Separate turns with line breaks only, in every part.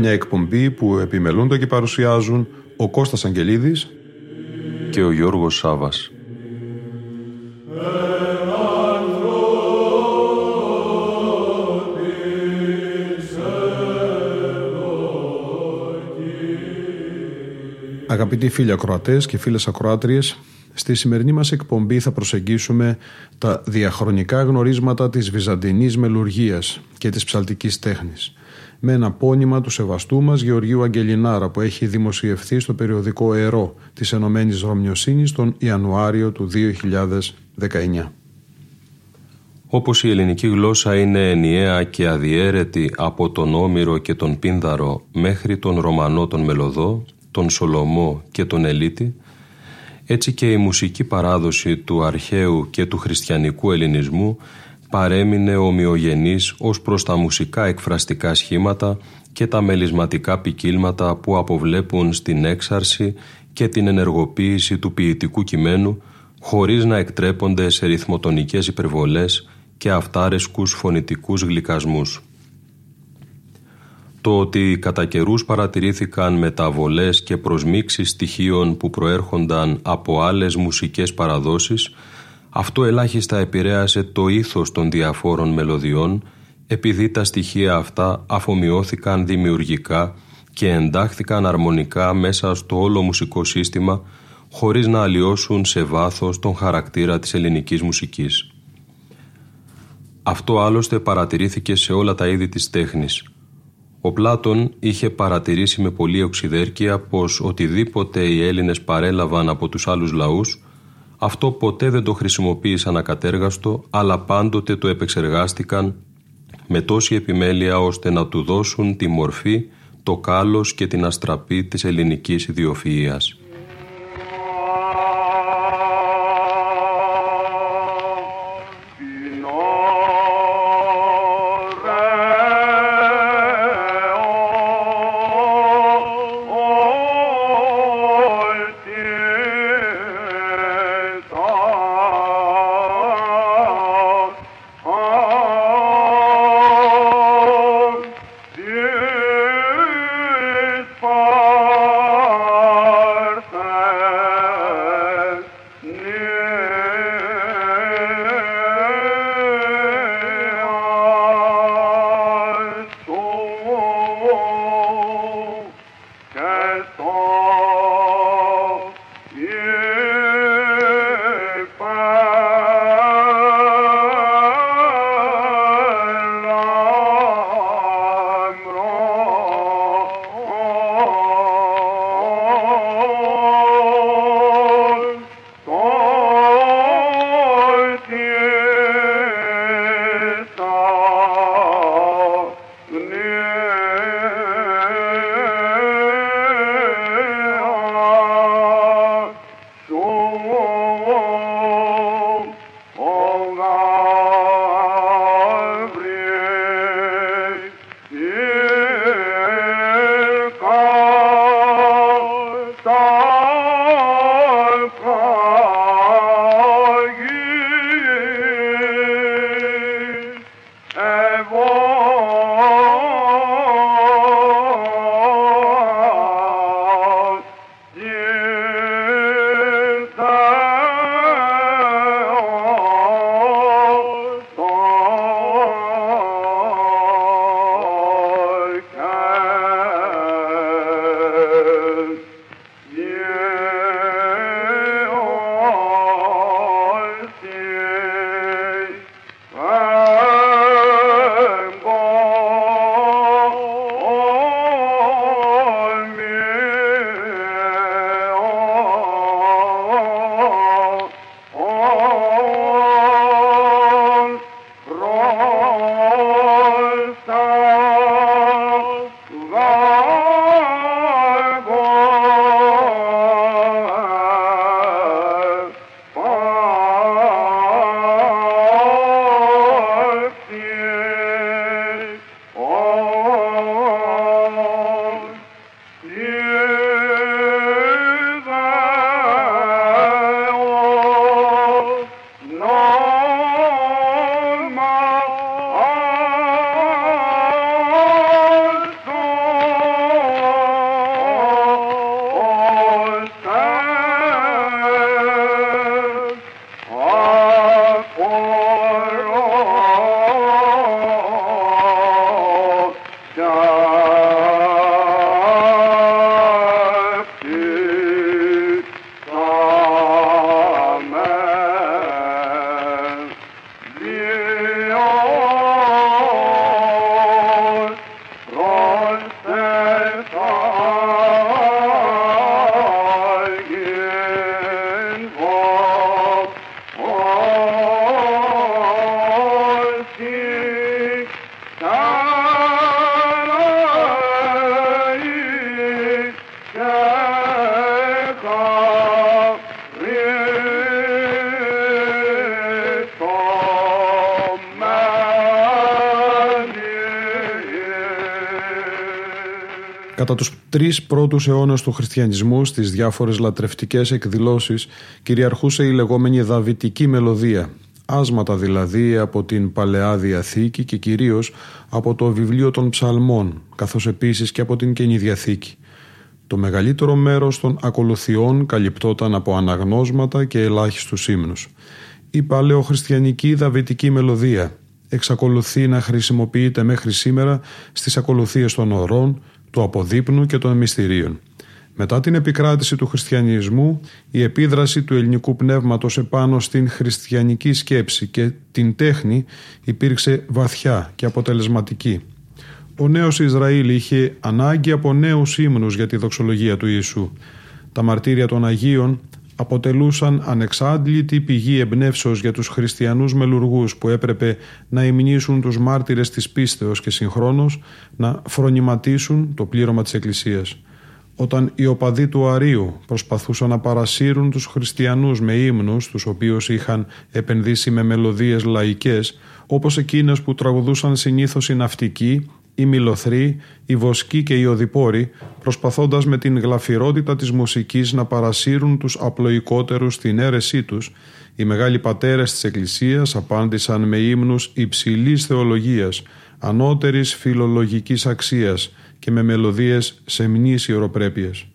Μια εκπομπή που επιμελούνται και παρουσιάζουν ο Κώστας Αγγελίδης και ο Γιώργος Σάβας. Αγαπητοί φίλοι ακροατές και φίλες ακροάτριες, στη σημερινή μας εκπομπή θα προσεγγίσουμε τα διαχρονικά γνωρίσματα της βυζαντινής μελουργίας και της ψαλτικής τέχνης με ένα πόνημα του σεβαστού μας Γεωργίου Αγγελινάρα που έχει δημοσιευθεί στο περιοδικό ΕΡΟ της Ενωμένης Ρωμιοσύνης τον Ιανουάριο του 2019. Όπως η ελληνική γλώσσα είναι ενιαία και αδιέρετη από τον Όμηρο και τον Πίνδαρο μέχρι τον Ρωμανό τον Μελωδό, τον Σολομό και τον Ελίτη, έτσι και η μουσική παράδοση του αρχαίου και του χριστιανικού ελληνισμού παρέμεινε ομοιογενής ως προς τα μουσικά εκφραστικά σχήματα και τα μελισματικά ποικίλματα που αποβλέπουν στην έξαρση και την ενεργοποίηση του ποιητικού κειμένου χωρίς να εκτρέπονται σε ρυθμοτονικές υπερβολές και αυτάρεσκους φωνητικούς γλυκασμούς. Το ότι κατά καιρούς παρατηρήθηκαν μεταβολές και προσμίξεις στοιχείων που προέρχονταν από άλλες μουσικές παραδόσεις αυτό ελάχιστα επηρέασε το ήθος των διαφόρων μελωδιών επειδή τα στοιχεία αυτά αφομοιώθηκαν δημιουργικά και εντάχθηκαν αρμονικά μέσα στο όλο μουσικό σύστημα χωρίς να αλλοιώσουν σε βάθος τον χαρακτήρα της ελληνικής μουσικής. Αυτό άλλωστε παρατηρήθηκε σε όλα τα είδη της τέχνης. Ο Πλάτων είχε παρατηρήσει με πολλή οξυδέρκεια πως οτιδήποτε οι Έλληνες παρέλαβαν από τους άλλους λαούς αυτό ποτέ δεν το χρησιμοποίησαν ακατέργαστο, αλλά πάντοτε το επεξεργάστηκαν με τόση επιμέλεια ώστε να του δώσουν τη μορφή, το κάλος και την αστραπή της ελληνικής ιδιοφυΐας.
Τρεις πρώτους αιώνες του χριστιανισμού στις διάφορες λατρευτικές εκδηλώσεις κυριαρχούσε η λεγόμενη δαβητική μελωδία, άσματα δηλαδή από την Παλαιά Διαθήκη και κυρίως από το βιβλίο των ψαλμών, καθώς επίσης και από την Καινή Διαθήκη. Το μεγαλύτερο μέρος των ακολουθιών καλυπτόταν από αναγνώσματα και ελάχιστους ύμνους. Η παλαιοχριστιανική δαβητική μελωδία εξακολουθεί να χρησιμοποιείται μέχρι σήμερα στις ακολουθίες των ορών, του αποδείπνου και των μυστηρίων. Μετά την επικράτηση του χριστιανισμού, η επίδραση του ελληνικού πνεύματος επάνω στην χριστιανική σκέψη και την τέχνη υπήρξε βαθιά και αποτελεσματική. Ο νέος Ισραήλ είχε ανάγκη από νέους ύμνους για τη δοξολογία του Ιησού. Τα μαρτύρια των Αγίων αποτελούσαν ανεξάντλητη πηγή εμπνεύσεως για τους χριστιανούς μελουργούς που έπρεπε να υμνήσουν τους μάρτυρες της πίστεως και συγχρόνως να φρονηματίσουν το πλήρωμα της Εκκλησίας. Όταν οι οπαδοί του Αρίου προσπαθούσαν να παρασύρουν τους χριστιανούς με ύμνους, τους οποίους είχαν επενδύσει με μελωδίες λαϊκές, όπως εκείνες που τραγουδούσαν συνήθως οι ναυτικοί οι μιλοθροί, οι βοσκοί και οι οδηπόροι, προσπαθώντας με την γλαφυρότητα της μουσικής να παρασύρουν τους απλοϊκότερους στην αίρεσή τους, οι μεγάλοι πατέρες της Εκκλησίας απάντησαν με ύμνους υψηλής θεολογίας, ανώτερης φιλολογικής αξίας και με μελωδίες σεμνής ιεροπρέπειας.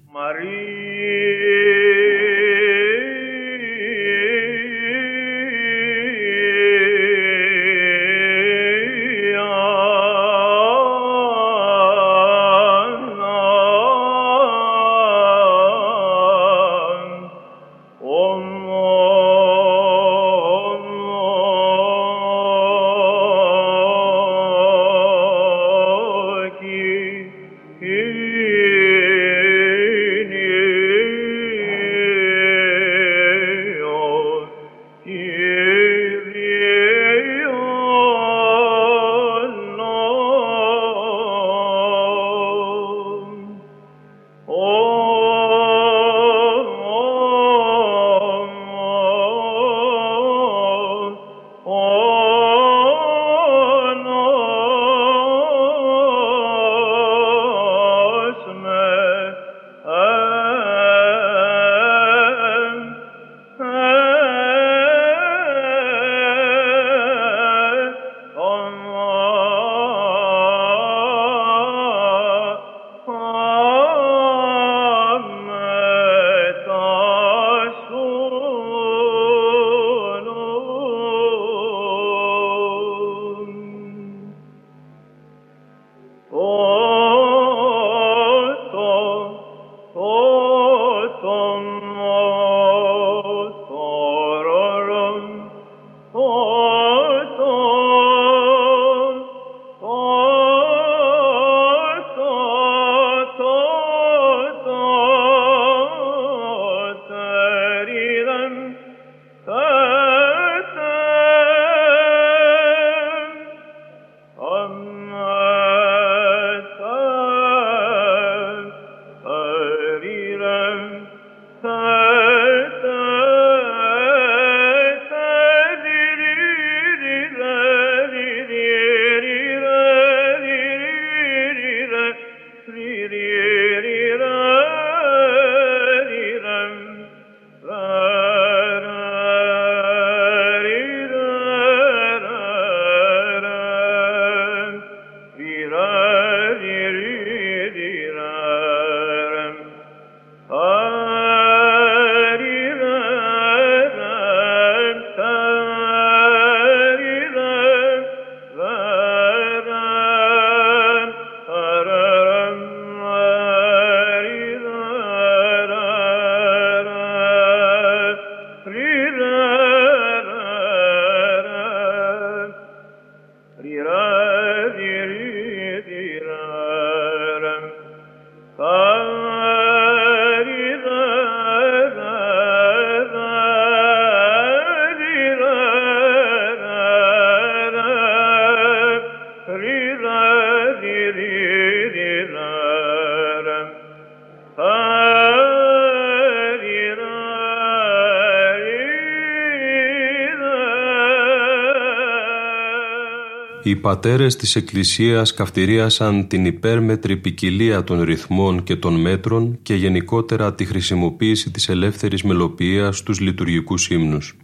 Οι πατέρες της Εκκλησίας καυτηρίασαν την υπέρμετρη ποικιλία των ρυθμών και των μέτρων και γενικότερα τη χρησιμοποίηση της ελεύθερης μελοποιίας στους λειτουργικούς ύμνους.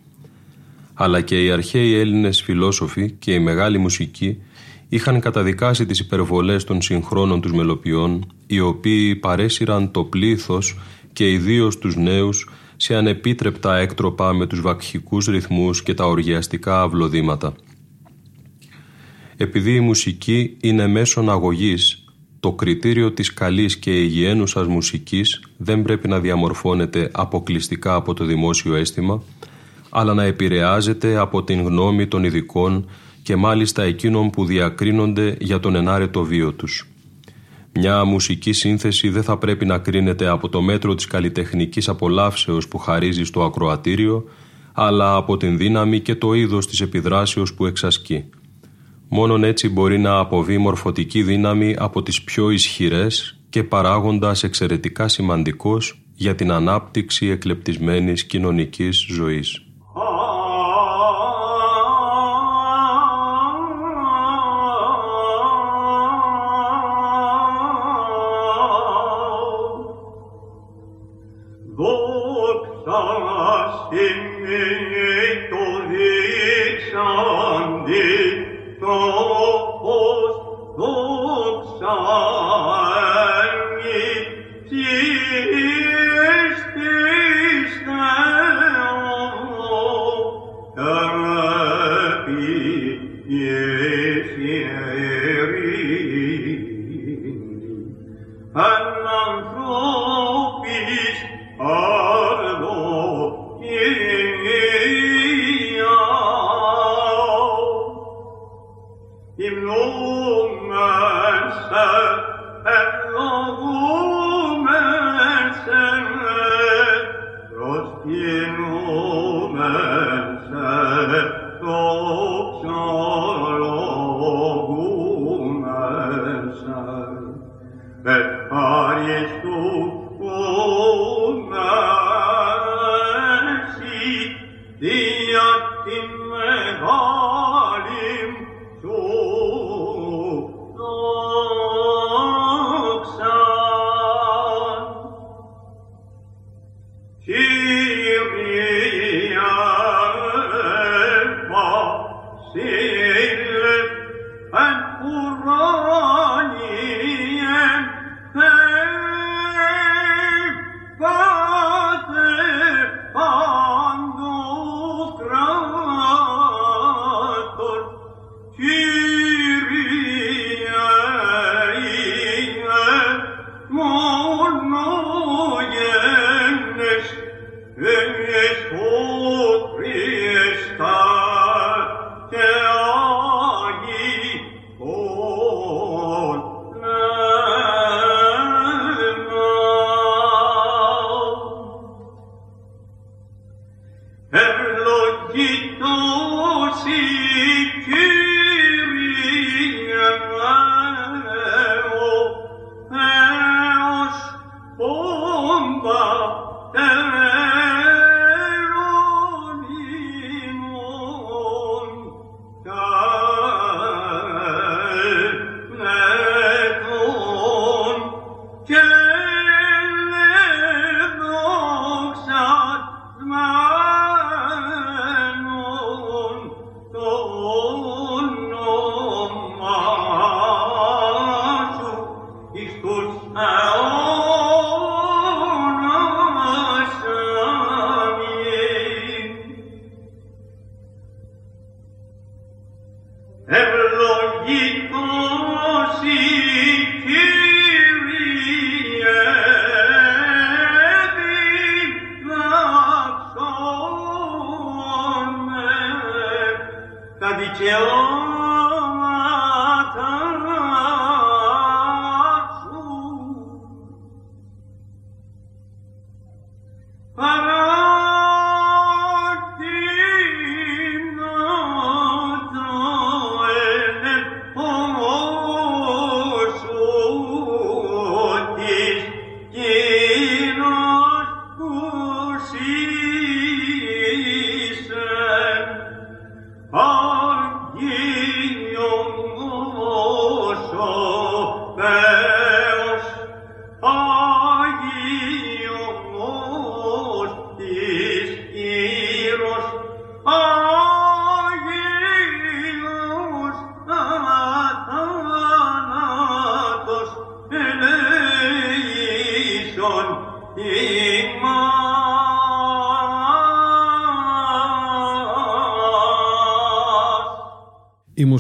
Αλλά και οι αρχαίοι Έλληνες φιλόσοφοι και η μεγάλη μουσική είχαν καταδικάσει τις υπερβολές των συγχρόνων τους μελοποιών, οι οποίοι παρέσυραν το πλήθος και ιδίως τους νέους σε ανεπίτρεπτα έκτροπα με τους βακχικούς ρυθμούς και τα οργιαστικά αυλοδήματα. Επειδή η μουσική είναι μέσον αγωγής, το κριτήριο της καλής και υγιένουσας μουσικής δεν πρέπει να διαμορφώνεται αποκλειστικά από το δημόσιο αίσθημα, αλλά να επηρεάζεται από την γνώμη των ειδικών και μάλιστα εκείνων που διακρίνονται για τον ενάρετο βίο τους. Μια μουσική σύνθεση δεν θα πρέπει να κρίνεται από το μέτρο της καλλιτεχνικής απολαύσεως που χαρίζει στο ακροατήριο, αλλά από την δύναμη και το είδος της επιδράσεως που εξασκεί. Μόνον έτσι μπορεί να αποβεί μορφωτική δύναμη από τις πιο ισχυρές και παράγοντας εξαιρετικά σημαντικός για την ανάπτυξη εκλεπτισμένης κοινωνικής ζωής.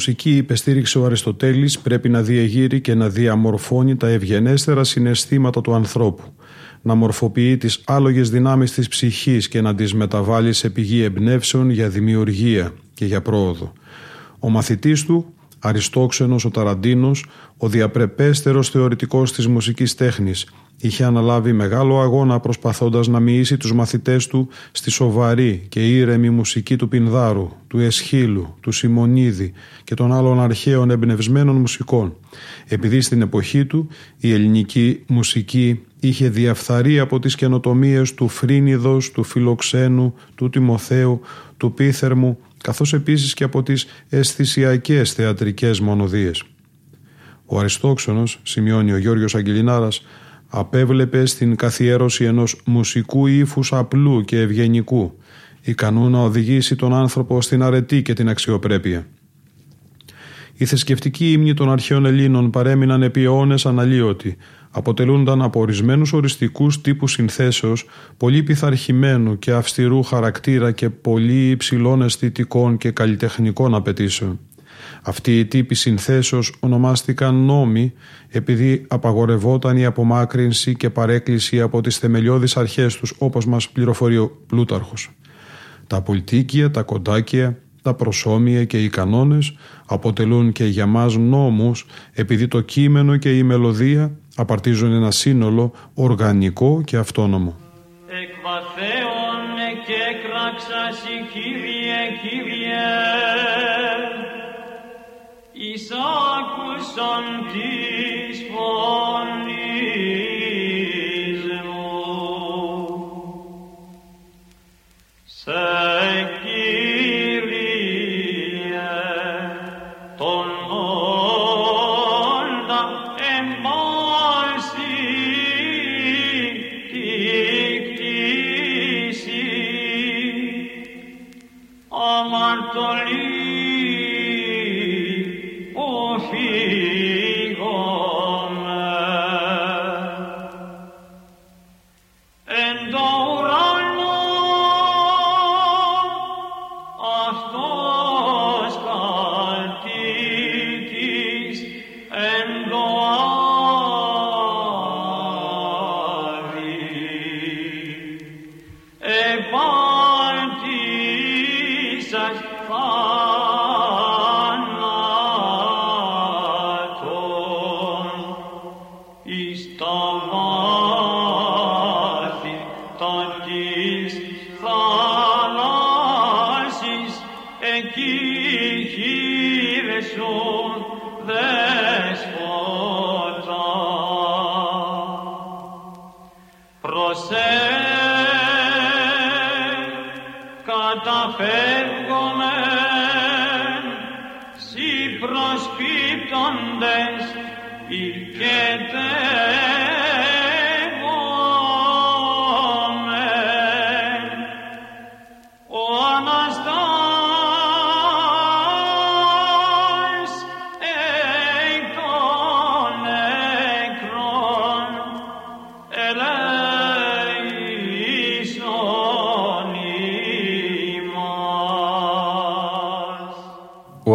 Μουσική υπεστήριξε ο Αριστοτέλης πρέπει να διεγείρει και να διαμορφώνει τα ευγενέστερα συναισθήματα του ανθρώπου, να μορφοποιεί τις άλογες δυνάμεις της ψυχής και να τις μεταβάλει σε πηγή εμπνεύσεων για δημιουργία και για πρόοδο. Ο μαθητής του, Αριστόξενος ο Ταραντίνος, ο διαπρεπέστερος θεωρητικός της μουσικής τέχνης, είχε αναλάβει μεγάλο αγώνα προσπαθώντας να μοιήσει τους μαθητές του στη σοβαρή και ήρεμη μουσική του Πινδάρου, του Εσχύλου, του Σιμονίδη και των άλλων αρχαίων εμπνευσμένων μουσικών. Επειδή στην εποχή του η ελληνική μουσική είχε διαφθαρεί από τις καινοτομίες του Φρίνιδος, του Φιλοξένου, του Τιμοθέου, του Πίθερμου, καθώς επίσης και από τις αισθησιακές θεατρικές μονοδίες. Ο Αριστόξενος, σημειώνει ο Γιώργος Αγγελινάρας, απέβλεπε στην καθιέρωση ενός μουσικού ύφους απλού και ευγενικού, ικανού να οδηγήσει τον άνθρωπο στην αρετή και την αξιοπρέπεια. Οι θρησκευτικοί ύμνοι των αρχαίων Ελλήνων παρέμειναν επί αιώνες αναλύωτοι, αποτελούνταν από ορισμένους οριστικούς τύπους συνθέσεως πολύ πειθαρχημένου και αυστηρού χαρακτήρα και πολύ υψηλών αισθητικών και καλλιτεχνικών απαιτήσεων. Αυτοί οι τύποι συνθέσεως ονομάστηκαν νόμοι επειδή απαγορευόταν η απομάκρυνση και παρέκκληση από τις θεμελιώδεις αρχές τους όπως μας πληροφορεί ο Πλούταρχος. Τα πολιτίκια, τα κοντάκια, τα προσώμια και οι κανόνες αποτελούν και για μας νόμους επειδή το κείμενο και η μελωδία απαρτίζουν ένα σύνολο οργανικό και αυτόνομο. και εισάκουσαν της φωνής Ist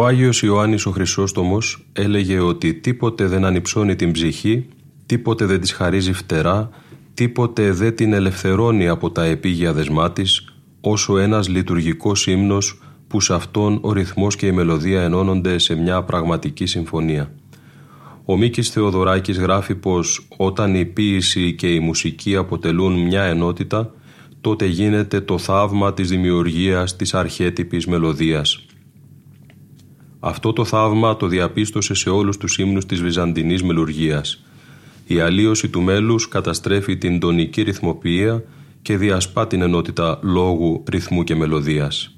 Άγιος Ιωάννης ο Χρυσόστομος έλεγε ότι τίποτε δεν ανυψώνει την ψυχή, τίποτε δεν της χαρίζει φτερά, τίποτε δεν την ελευθερώνει από τα επίγεια δεσμά της, όσο ένας λειτουργικός ύμνος που σε αυτόν ο ρυθμός και η μελωδία ενώνονται σε μια πραγματική συμφωνία. Ο Μίκης Θεοδωράκης γράφει πως όταν η ποίηση και η μουσική αποτελούν μια ενότητα, τότε γίνεται το θαύμα της δημιουργίας της αρχέτυπης μελωδίας. Αυτό το θαύμα το διαπίστωσε σε όλους τους ύμνους της Βυζαντινής μελουργίας. Η αλλίωση του μέλους καταστρέφει την τονική ρυθμοποιία και διασπά την ενότητα λόγου, ρυθμού και μελωδίας.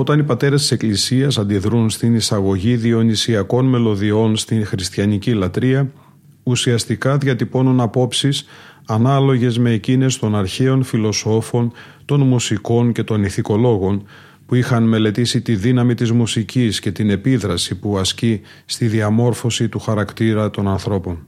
Όταν οι πατέρες της Εκκλησίας αντιδρούν στην εισαγωγή διονυσιακών μελωδιών στην χριστιανική λατρεία, ουσιαστικά διατυπώνουν απόψεις ανάλογες με εκείνες των αρχαίων φιλοσόφων, των μουσικών και των ηθικολόγων που είχαν μελετήσει τη δύναμη της μουσικής και την επίδραση που ασκεί στη διαμόρφωση του χαρακτήρα των ανθρώπων.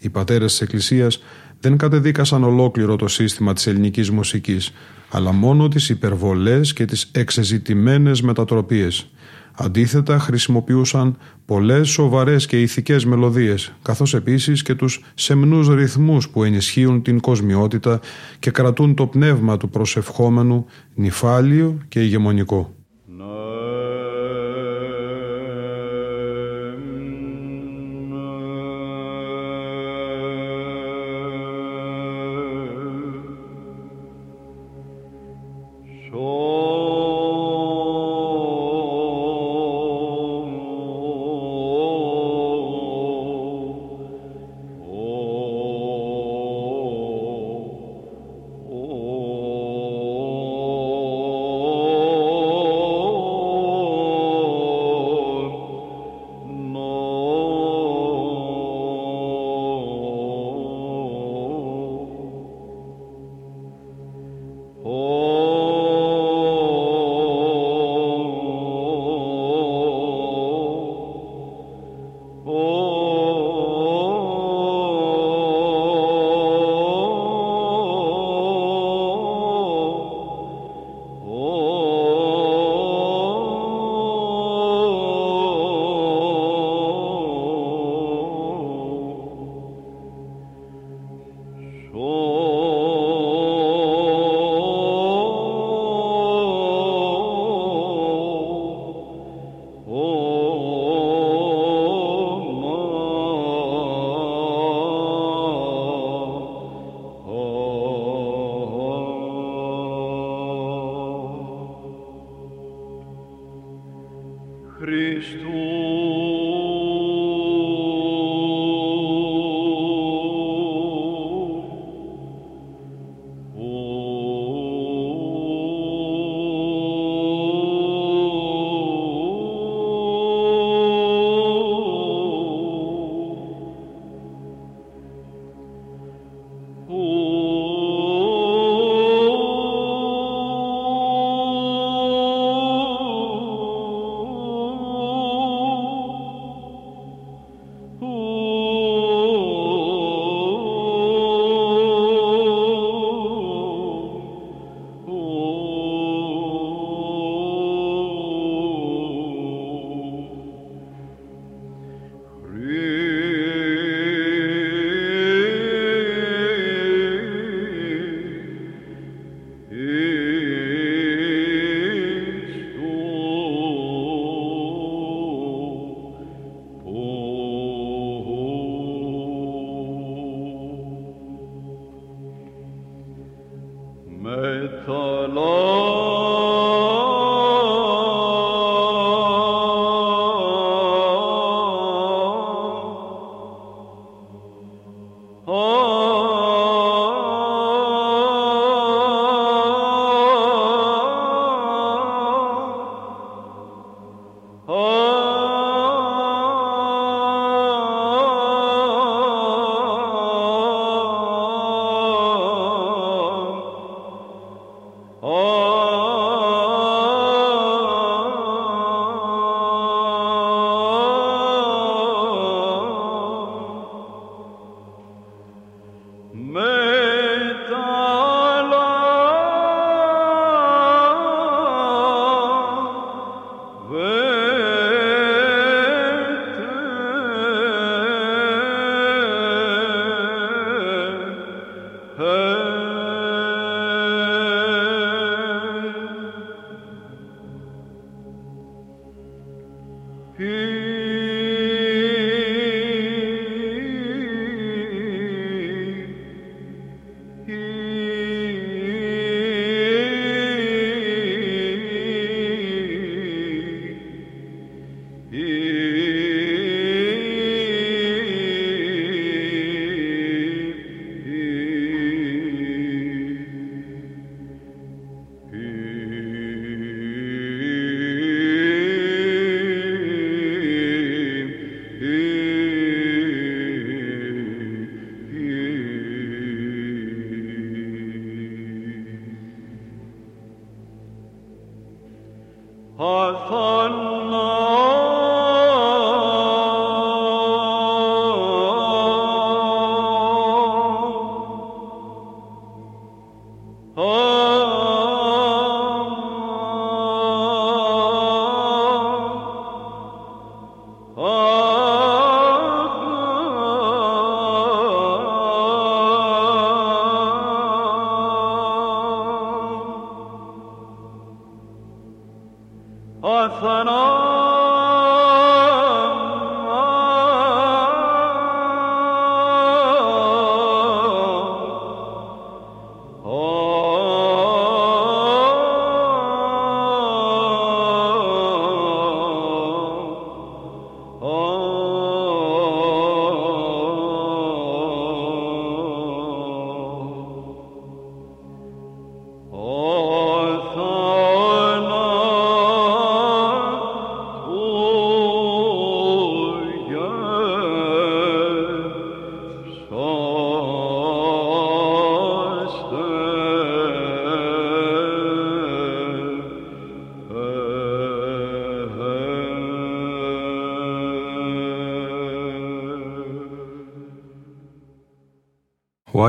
Οι πατέρες της Εκκλησίας δεν κατεδίκασαν ολόκληρο το σύστημα της ελληνικής μουσικής, αλλά μόνο τις υπερβολές και τις εξεζητημένες μετατροπίες. Αντίθετα χρησιμοποιούσαν πολλές σοβαρές και ηθικές μελωδίες, καθώς επίσης και τους σεμνούς ρυθμούς που ενισχύουν την κοσμιότητα και κρατούν το πνεύμα του προσευχόμενου νυφάλιο και ηγεμονικό.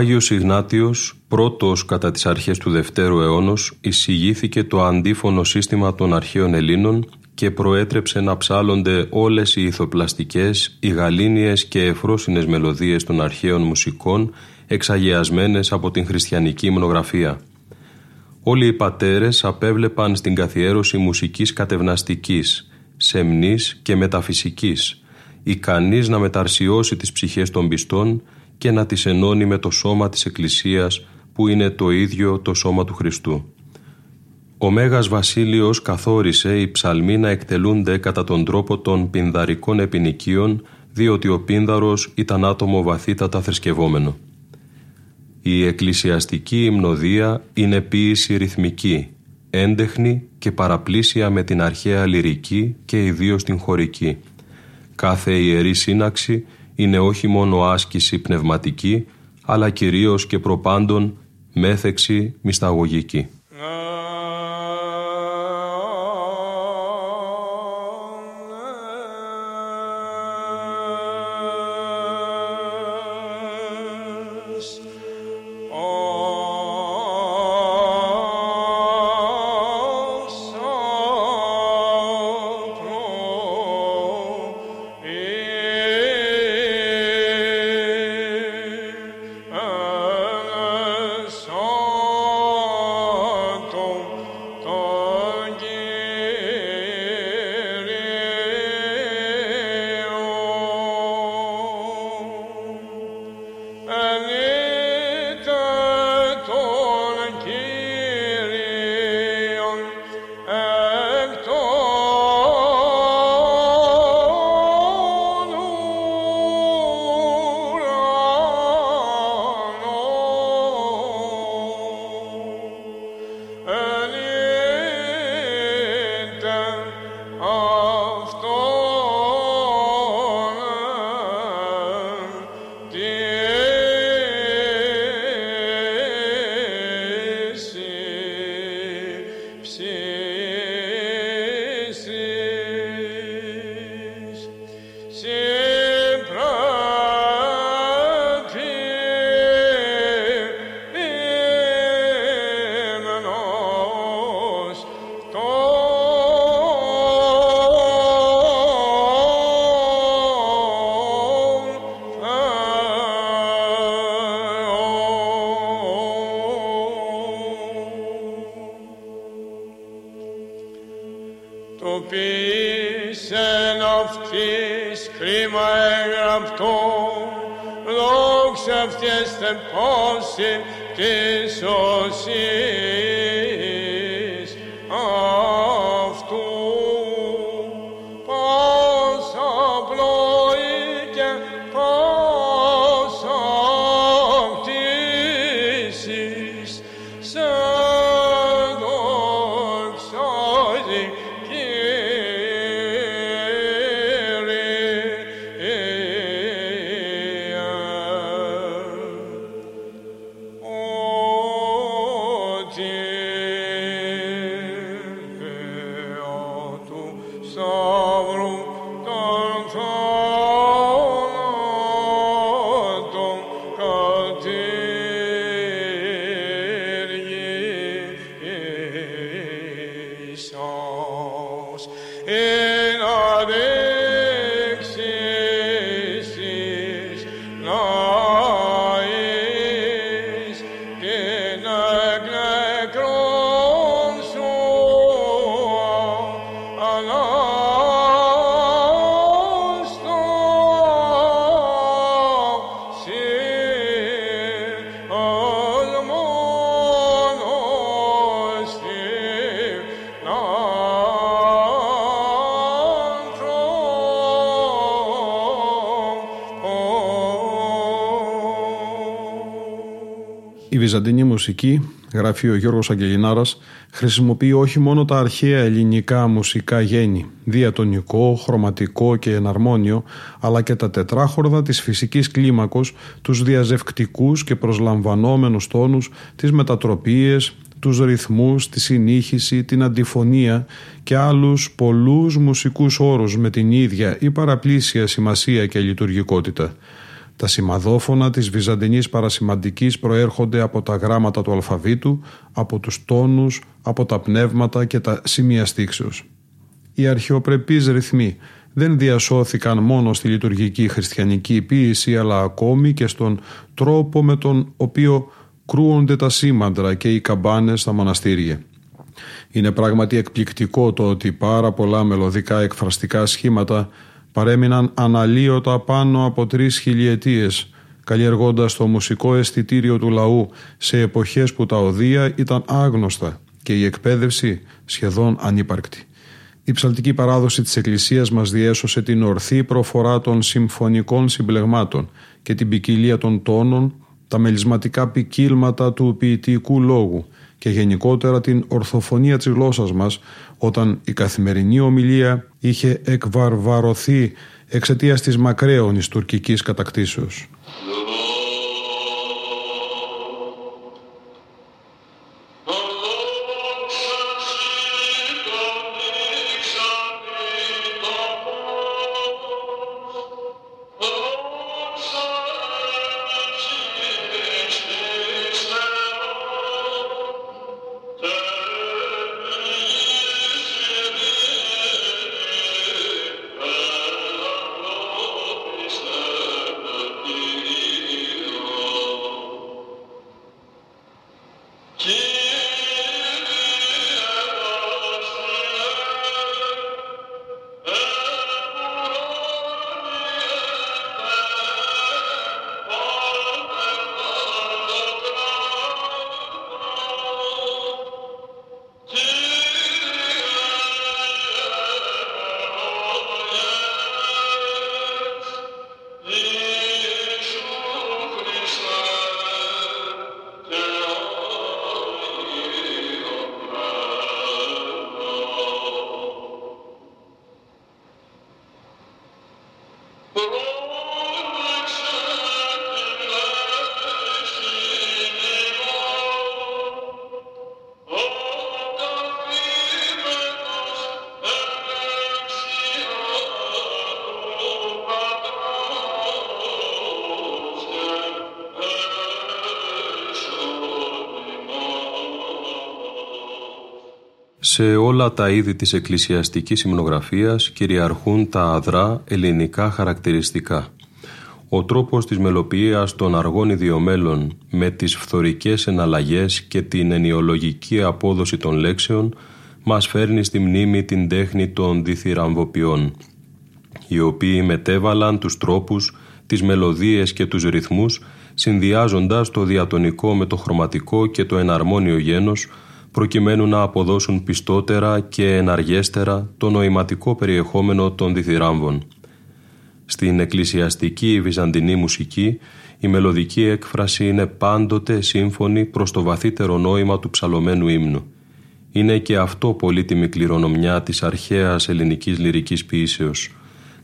Άγιος Ιγνάτιος, πρώτος κατά τις αρχές του Δευτέρου αιώνος, εισηγήθηκε το αντίφωνο σύστημα των αρχαίων Ελλήνων και προέτρεψε να ψάλλονται όλες οι ηθοπλαστικές, οι γαλήνιες και εφρόσινες μελωδίες των αρχαίων μουσικών εξαγιασμένες από την χριστιανική υμνογραφία. Όλοι οι πατέρες απέβλεπαν στην καθιέρωση μουσικής κατευναστικής, σεμνής και μεταφυσικής, ικανής να μεταρσιώσει τις ψυχές των πιστών και να τις ενώνει με το σώμα της Εκκλησίας που είναι το ίδιο το σώμα του Χριστού. Ο Μέγας Βασίλειος καθόρισε οι ψαλμοί να εκτελούνται κατά τον τρόπο των πινδαρικών επινοικίων διότι ο πίνδαρος ήταν άτομο βαθύτατα θρησκευόμενο. Η εκκλησιαστική υμνοδία είναι ποίηση ρυθμική, έντεχνη και παραπλήσια με την αρχαία λυρική και ιδίως την χωρική. Κάθε ιερή σύναξη είναι όχι μόνο άσκηση πνευματική, αλλά κυρίως και προπάντων μέθεξη μυσταγωγική.
Μουσική, γράφει ο Γιώργος Αγγελινάρας, χρησιμοποιεί όχι μόνο τα αρχαία ελληνικά μουσικά γέννη, διατονικό, χρωματικό και εναρμόνιο, αλλά και τα τετράχορδα της φυσικής κλίμακος, τους διαζευκτικούς και προσλαμβανόμενους τόνους, τις μετατροπίες, τους ρυθμούς, τη συνήχηση, την αντιφωνία και άλλους πολλούς μουσικούς όρους με την ίδια ή παραπλήσια σημασία και λειτουργικότητα. Τα σημαδόφωνα της βυζαντινής παρασημαντικής προέρχονται από τα γράμματα του αλφαβήτου, από τους τόνους, από τα πνεύματα και τα σημεία στήξεως. Οι αρχαιοπρεπείς ρυθμοί δεν διασώθηκαν μόνο στη λειτουργική χριστιανική ποίηση αλλά ακόμη και στον τρόπο με τον οποίο κρούονται τα σήμαντρα και οι καμπάνες στα μοναστήρια. Είναι πράγματι εκπληκτικό το ότι πάρα πολλά μελωδικά εκφραστικά σχήματα παρέμειναν αναλύωτα πάνω από τρεις χιλιετίες, καλλιεργώντας το μουσικό αισθητήριο του λαού σε εποχές που τα οδεία ήταν άγνωστα και η εκπαίδευση σχεδόν ανύπαρκτη. Η ψαλτική παράδοση της Εκκλησίας μας διέσωσε την ορθή προφορά των συμφωνικών συμπλεγμάτων και την ποικιλία των τόνων, τα μελισματικά ποικίλματα του ποιητικού λόγου και γενικότερα την ορθοφωνία της γλώσσας μας όταν η καθημερινή ομιλία είχε εκβαρβαρωθεί εξαιτίας της μακραίωνης τουρκικής κατακτήσεως.
Σε όλα τα είδη της εκκλησιαστικής υμνογραφίας κυριαρχούν τα αδρά ελληνικά χαρακτηριστικά. Ο τρόπος της μελοποιίας των αργών ιδιομέλων με τις φθορικές εναλλαγές και την ενιολογική απόδοση των λέξεων μας φέρνει στη μνήμη την τέχνη των διθυραμβοποιών, οι οποίοι μετέβαλαν τους τρόπους, τις μελωδίες και τους ρυθμούς, συνδυάζοντας το διατονικό με το χρωματικό και το εναρμόνιο γένος, προκειμένου να αποδώσουν πιστότερα και εναργέστερα το νοηματικό περιεχόμενο των διθυράμβων. Στην εκκλησιαστική βυζαντινή μουσική η μελωδική έκφραση είναι πάντοτε σύμφωνη προς το βαθύτερο νόημα του ψαλωμένου ύμνου. Είναι και αυτό πολύτιμη κληρονομιά της αρχαίας ελληνικής λυρικής ποιήσεως.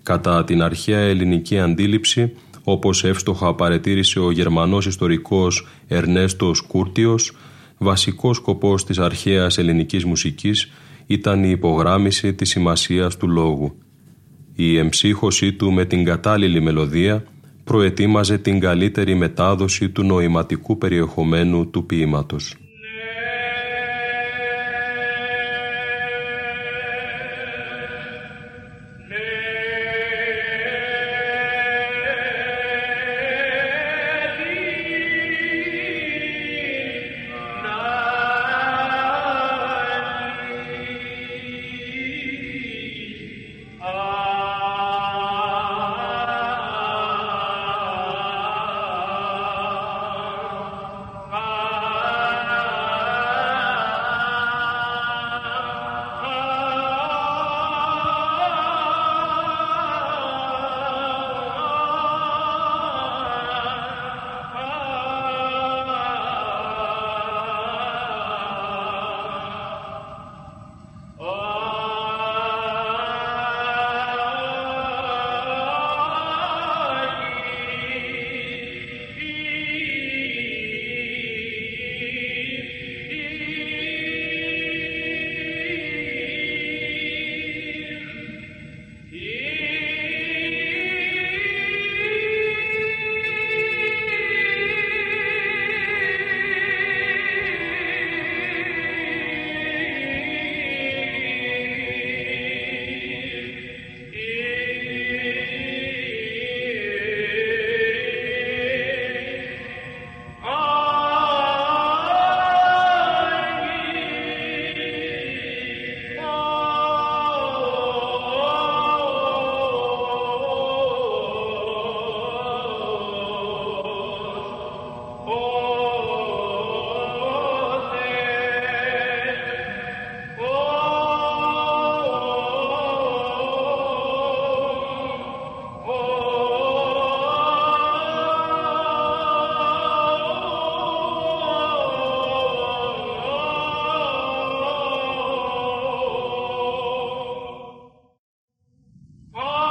Κατά την αρχαία ελληνική αντίληψη, όπως εύστοχα παρετήρησε ο γερμανός ιστορικός Ερνέστος Κούρτιος, βασικός σκοπός της αρχαίας ελληνικής μουσικής ήταν η υπογράμμιση της σημασίας του λόγου. Η εμψύχωσή του με την κατάλληλη μελωδία προετοίμαζε την καλύτερη μετάδοση του νοηματικού περιεχομένου του ποίηματος. Oh!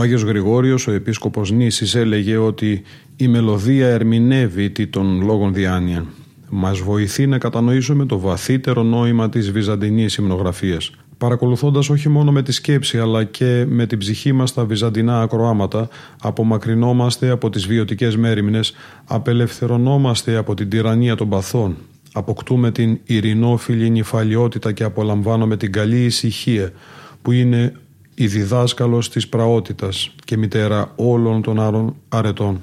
Ο Άγιος Γρηγόριος, ο επίσκοπος Νήσης, έλεγε ότι η μελωδία ερμηνεύει τι των λόγων διάνοια. Μας βοηθεί να κατανοήσουμε το βαθύτερο νόημα της βυζαντινής υμνογραφίας. Παρακολουθώντας όχι μόνο με τη σκέψη αλλά και με την ψυχή μας τα βυζαντινά ακροάματα, απομακρυνόμαστε από τις βιωτικές μέρημνες, απελευθερωνόμαστε από την τυραννία των παθών, αποκτούμε την ειρηνόφιλη νυφαλιότητα και απολαμβάνουμε την καλή ησυχία που είναι η διδάσκαλος της πραότητας και μητέρα όλων των άρων αρετών.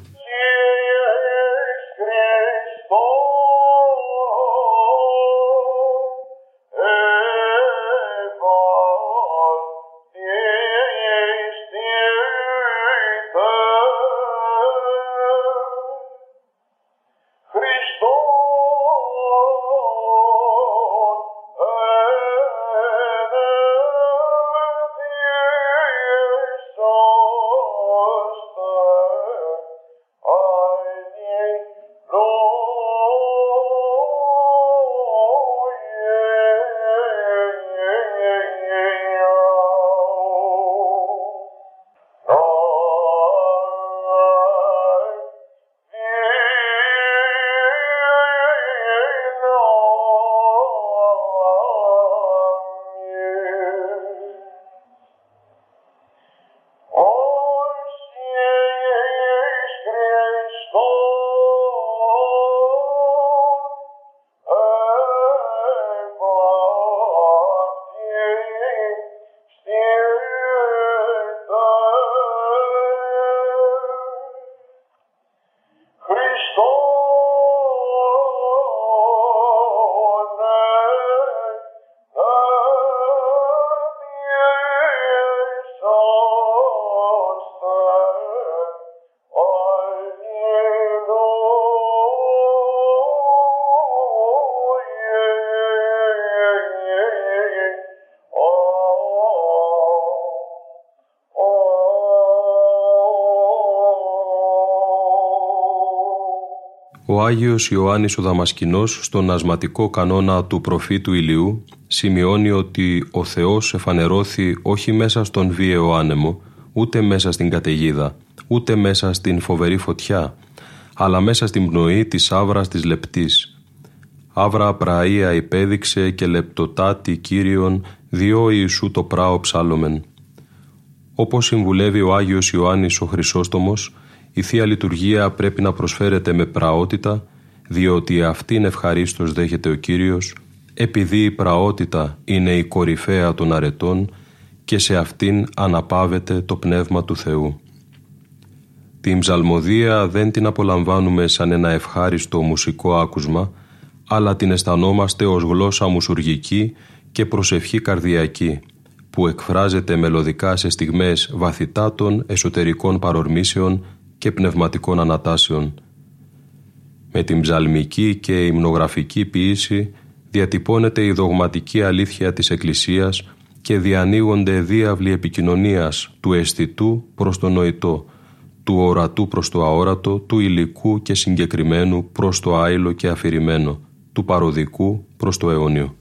Άγιος Ιωάννης ο Δαμασκηνός στον ασματικό κανόνα του προφήτου Ηλιού σημειώνει ότι ο Θεός εφανερώθη όχι μέσα στον βίαιο άνεμο, ούτε μέσα στην καταιγίδα, ούτε μέσα στην φοβερή φωτιά, αλλά μέσα στην πνοή της άβρας της λεπτής. Άβρα πραΐα υπέδειξε και λεπτοτάτη Κύριον διό Ιησού το πράο ψάλομεν. Όπως συμβουλεύει ο Άγιος Ιωάννης ο Χρυσόστομος, η Θεία Λειτουργία πρέπει να προσφέρεται με πραότητα, διότι αυτήν ευχαρίστως δέχεται ο Κύριος, επειδή η πραότητα είναι η κορυφαία των αρετών και σε αυτήν αναπάβεται το Πνεύμα του Θεού. Την ψαλμοδία δεν την απολαμβάνουμε σαν ένα ευχάριστο μουσικό άκουσμα, αλλά την αισθανόμαστε ως γλώσσα μουσουργική και προσευχή καρδιακή, που εκφράζεται μελωδικά σε στιγμές βαθυτάτων εσωτερικών παρορμήσεων και πνευματικών ανατάσεων. Με την ψαλμική και υμνογραφική ποιήση διατυπώνεται η δογματική αλήθεια της Εκκλησίας και διανοίγονται διάβλοι επικοινωνίας του αισθητού προς το νοητό, του ορατού προς το αόρατο, του υλικού και συγκεκριμένου προς το άειλο και αφηρημένο, του παροδικού προς το αιώνιο.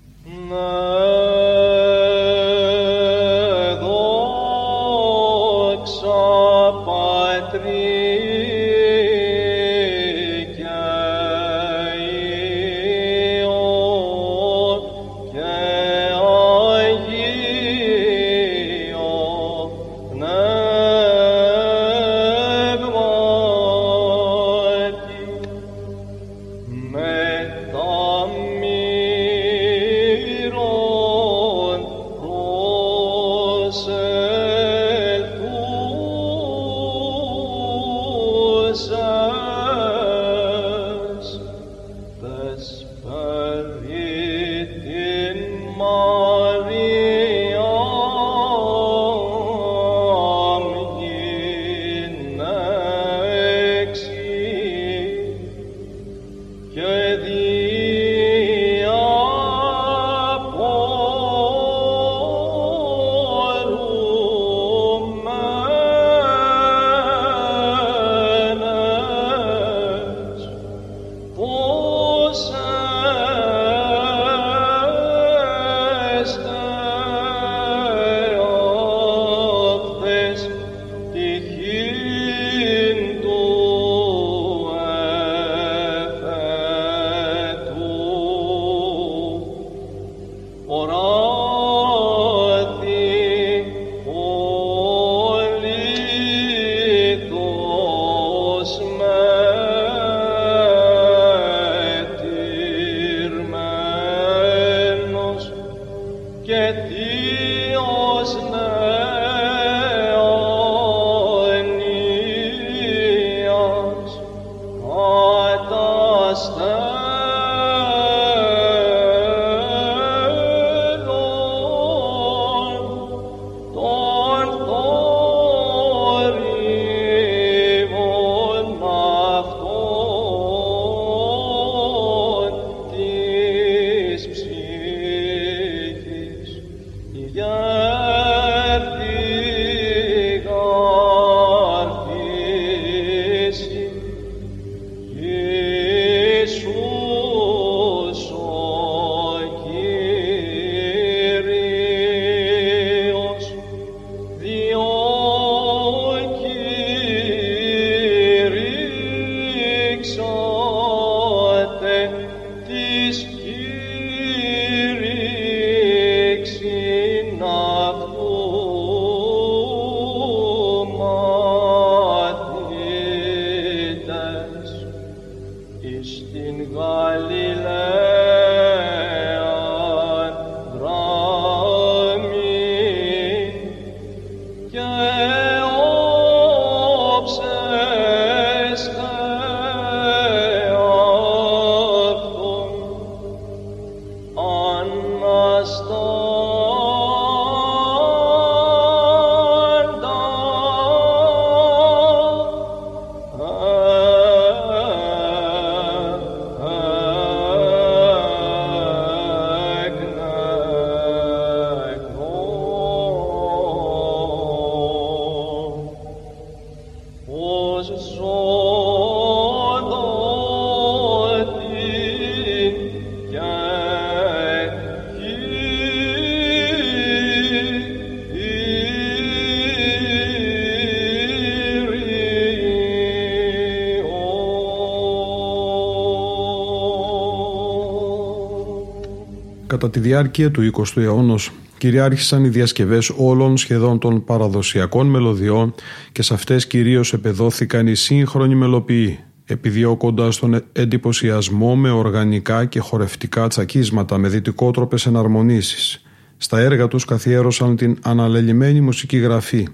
Κατά τη διάρκεια του 20ου αιώνα κυριάρχησαν οι διασκευές όλων σχεδόν των παραδοσιακών μελωδιών και σε αυτές κυρίως επεδόθηκαν οι σύγχρονοι μελοποιοί, επιδιώκοντας τον εντυπωσιασμό με οργανικά και χορευτικά τσακίσματα με δυτικότροπες εναρμονίσεις. Στα έργα τους καθιέρωσαν την αναλελειμμένη μουσική γραφή,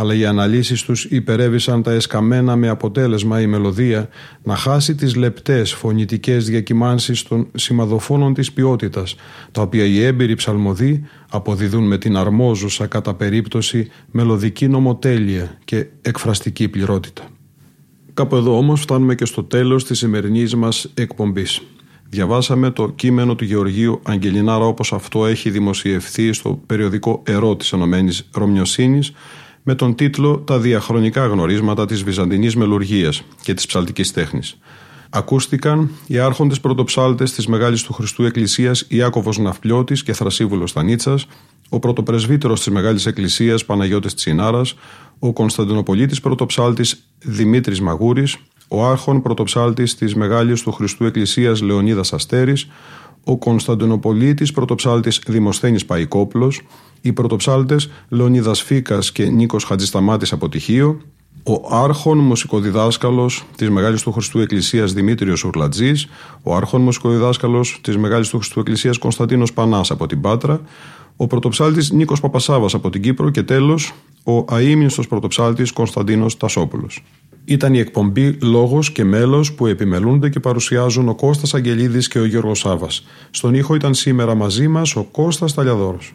αλλά οι αναλύσεις τους υπερέβησαν τα εσκαμμένα με αποτέλεσμα η μελωδία να χάσει τις λεπτές φωνητικές διακυμάνσεις των σημαδοφώνων της ποιότητας, τα οποία οι έμπειροι ψαλμοδοί αποδίδουν με την αρμόζουσα κατά περίπτωση μελωδική νομοτέλεια και εκφραστική πληρότητα. Κάπου εδώ όμως φτάνουμε και στο τέλος της σημερινής μας εκπομπής. Διαβάσαμε το κείμενο του Γεωργίου Αγγελινάρα όπως αυτό έχει δημοσιευθεί στο περιοδικό «Ερώ» της Ενωμένης με τον τίτλο «Τα διαχρονικά γνωρίσματα της Βυζαντινής Μελουργίας και της ψαλτικής τέχνης». Ακούστηκαν οι άρχοντες πρωτοψάλτες της Μεγάλης του Χριστού Εκκλησίας Ιάκωβος Ναυπλιώτης και Θρασίβουλος Στανίτσας, ο πρωτοπρεσβύτερος της Μεγάλης Εκκλησίας Παναγιώτης Τσινάρας, ο Κωνσταντινοπολίτης πρωτοψάλτης Δημήτρης Μαγούρης, ο άρχον πρωτοψάλτης της Μεγάλης του Χριστού Εκκλησίας Λεωνίδας Αστέρης, ο Κωνσταντινοπολίτης πρωτοψάλτης Δημοσθένης Παϊκόπλος, οι πρωτοψάλτες Λεωνίδας Φίκας και Νίκος Χατζησταμάτης από Τυχείο, ο άρχον μουσικοδιδάσκαλος της Μεγάλης του Χριστού Εκκλησίας Δημήτριος Ουρλατζής, ο άρχον μουσικοδιδάσκαλος της Μεγάλης του Χριστού Εκκλησίας Κωνσταντίνος Πανάς από την Πάτρα, ο πρωτοψάλτης Νίκος Παπασάβας από την Κύπρο και τέλος ο αείμνηστος πρωτοψάλτης Κωνσταντίνος Τασόπουλος. Ήταν η εκπομπή Λόγος και Μέλος που επιμελούνται και παρουσιάζουν ο Κώστας Αγγελίδης και ο Γιώργος Σάβας. Στον ήχο ήταν σήμερα μαζί μας ο Κώστας Ταλιαδόρος.